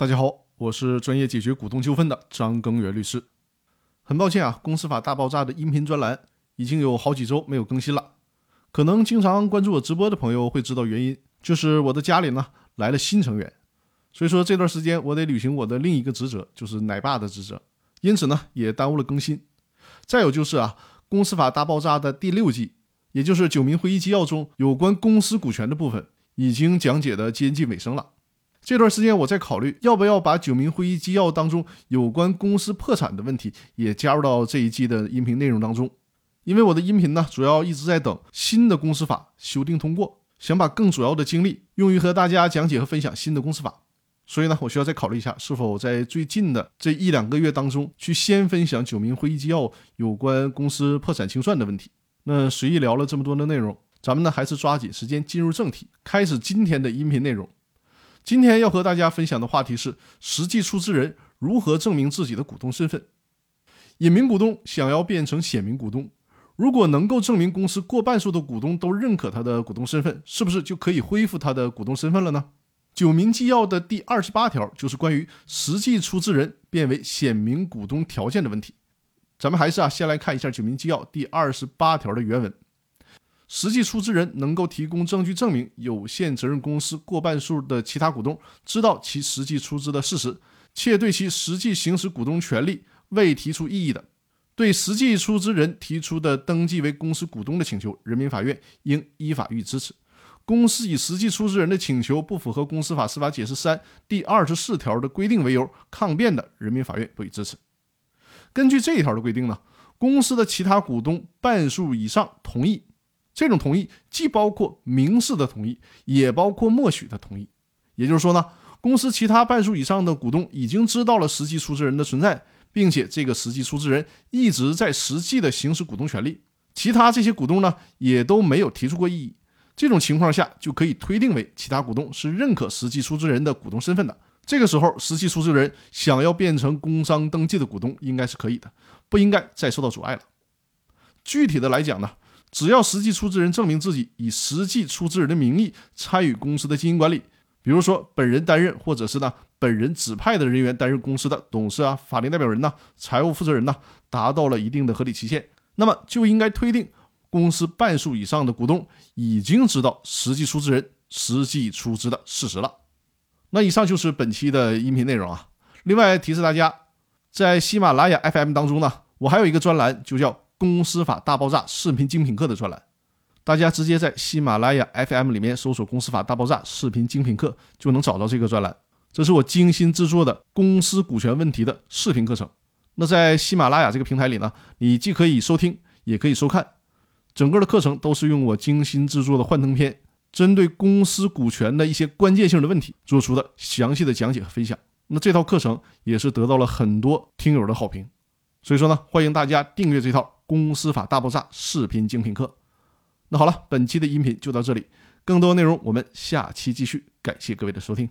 大家好，我是专业解决股东纠纷的张根源律师。很抱歉啊，公司法大爆炸的音频专栏已经有好几周没有更新了。可能经常关注我直播的朋友会知道原因，就是我的家里呢来了新成员，所以说这段时间我得履行我的另一个职责，就是奶爸的职责，因此呢也耽误了更新。再有就是啊，公司法大爆炸的第六季，也就是九民会议纪要中有关公司股权的部分，已经讲解的接近尾声了。这段时间我在考虑要不要把九民会议纪要当中有关公司破产的问题也加入到这一季的音频内容当中，因为我的音频呢主要一直在等新的公司法修订通过，想把更主要的精力用于和大家讲解和分享新的公司法，所以呢我需要再考虑一下是否在最近的这一两个月当中去先分享九民会议纪要有关公司破产清算的问题。那随意聊了这么多的内容，咱们呢还是抓紧时间进入正题，开始今天的音频内容。今天要和大家分享的话题是：实际出资人如何证明自己的股东身份。隐名股东想要变成显名股东，如果能够证明公司过半数的股东都认可他的股东身份，是不是就可以恢复他的股东身份了呢？九民纪要的第二十八条就是关于实际出资人变为显名股东条件的问题。咱们还是啊，先来看一下九民纪要第二十八条的原文。实际出资人能够提供证据证明有限责任公司过半数的其他股东知道其实际出资的事实，且对其实际行使股东权利未提出异议的，对实际出资人提出的登记为公司股东的请求，人民法院应依法予以支持。公司以实际出资人的请求不符合公司法司法解释三第二十四条的规定为由抗辩的，人民法院不予支持。根据这一条的规定呢，公司的其他股东半数以上同意。这种同意既包括明示的同意，也包括默许的同意。也就是说呢，公司其他半数以上的股东已经知道了实际出资人的存在，并且这个实际出资人一直在实际的行使股东权利，其他这些股东呢也都没有提出过异议。这种情况下，就可以推定为其他股东是认可实际出资人的股东身份的。这个时候，实际出资人想要变成工商登记的股东，应该是可以的，不应该再受到阻碍了。具体的来讲呢？只要实际出资人证明自己以实际出资人的名义参与公司的经营管理，比如说本人担任，或者是呢本人指派的人员担任公司的董事啊、法定代表人呐、财务负责人呐，达到了一定的合理期限，那么就应该推定公司半数以上的股东已经知道实际出资人实际出资的事实了。那以上就是本期的音频内容啊。另外提示大家，在喜马拉雅 FM 当中呢，我还有一个专栏，就叫。公司法大爆炸视频精品课的专栏，大家直接在喜马拉雅 FM 里面搜索“公司法大爆炸视频精品课”就能找到这个专栏。这是我精心制作的公司股权问题的视频课程。那在喜马拉雅这个平台里呢，你既可以收听，也可以收看。整个的课程都是用我精心制作的幻灯片，针对公司股权的一些关键性的问题做出的详细的讲解和分享。那这套课程也是得到了很多听友的好评。所以说呢，欢迎大家订阅这套。公司法大爆炸视频精品课，那好了，本期的音频就到这里，更多内容我们下期继续，感谢各位的收听。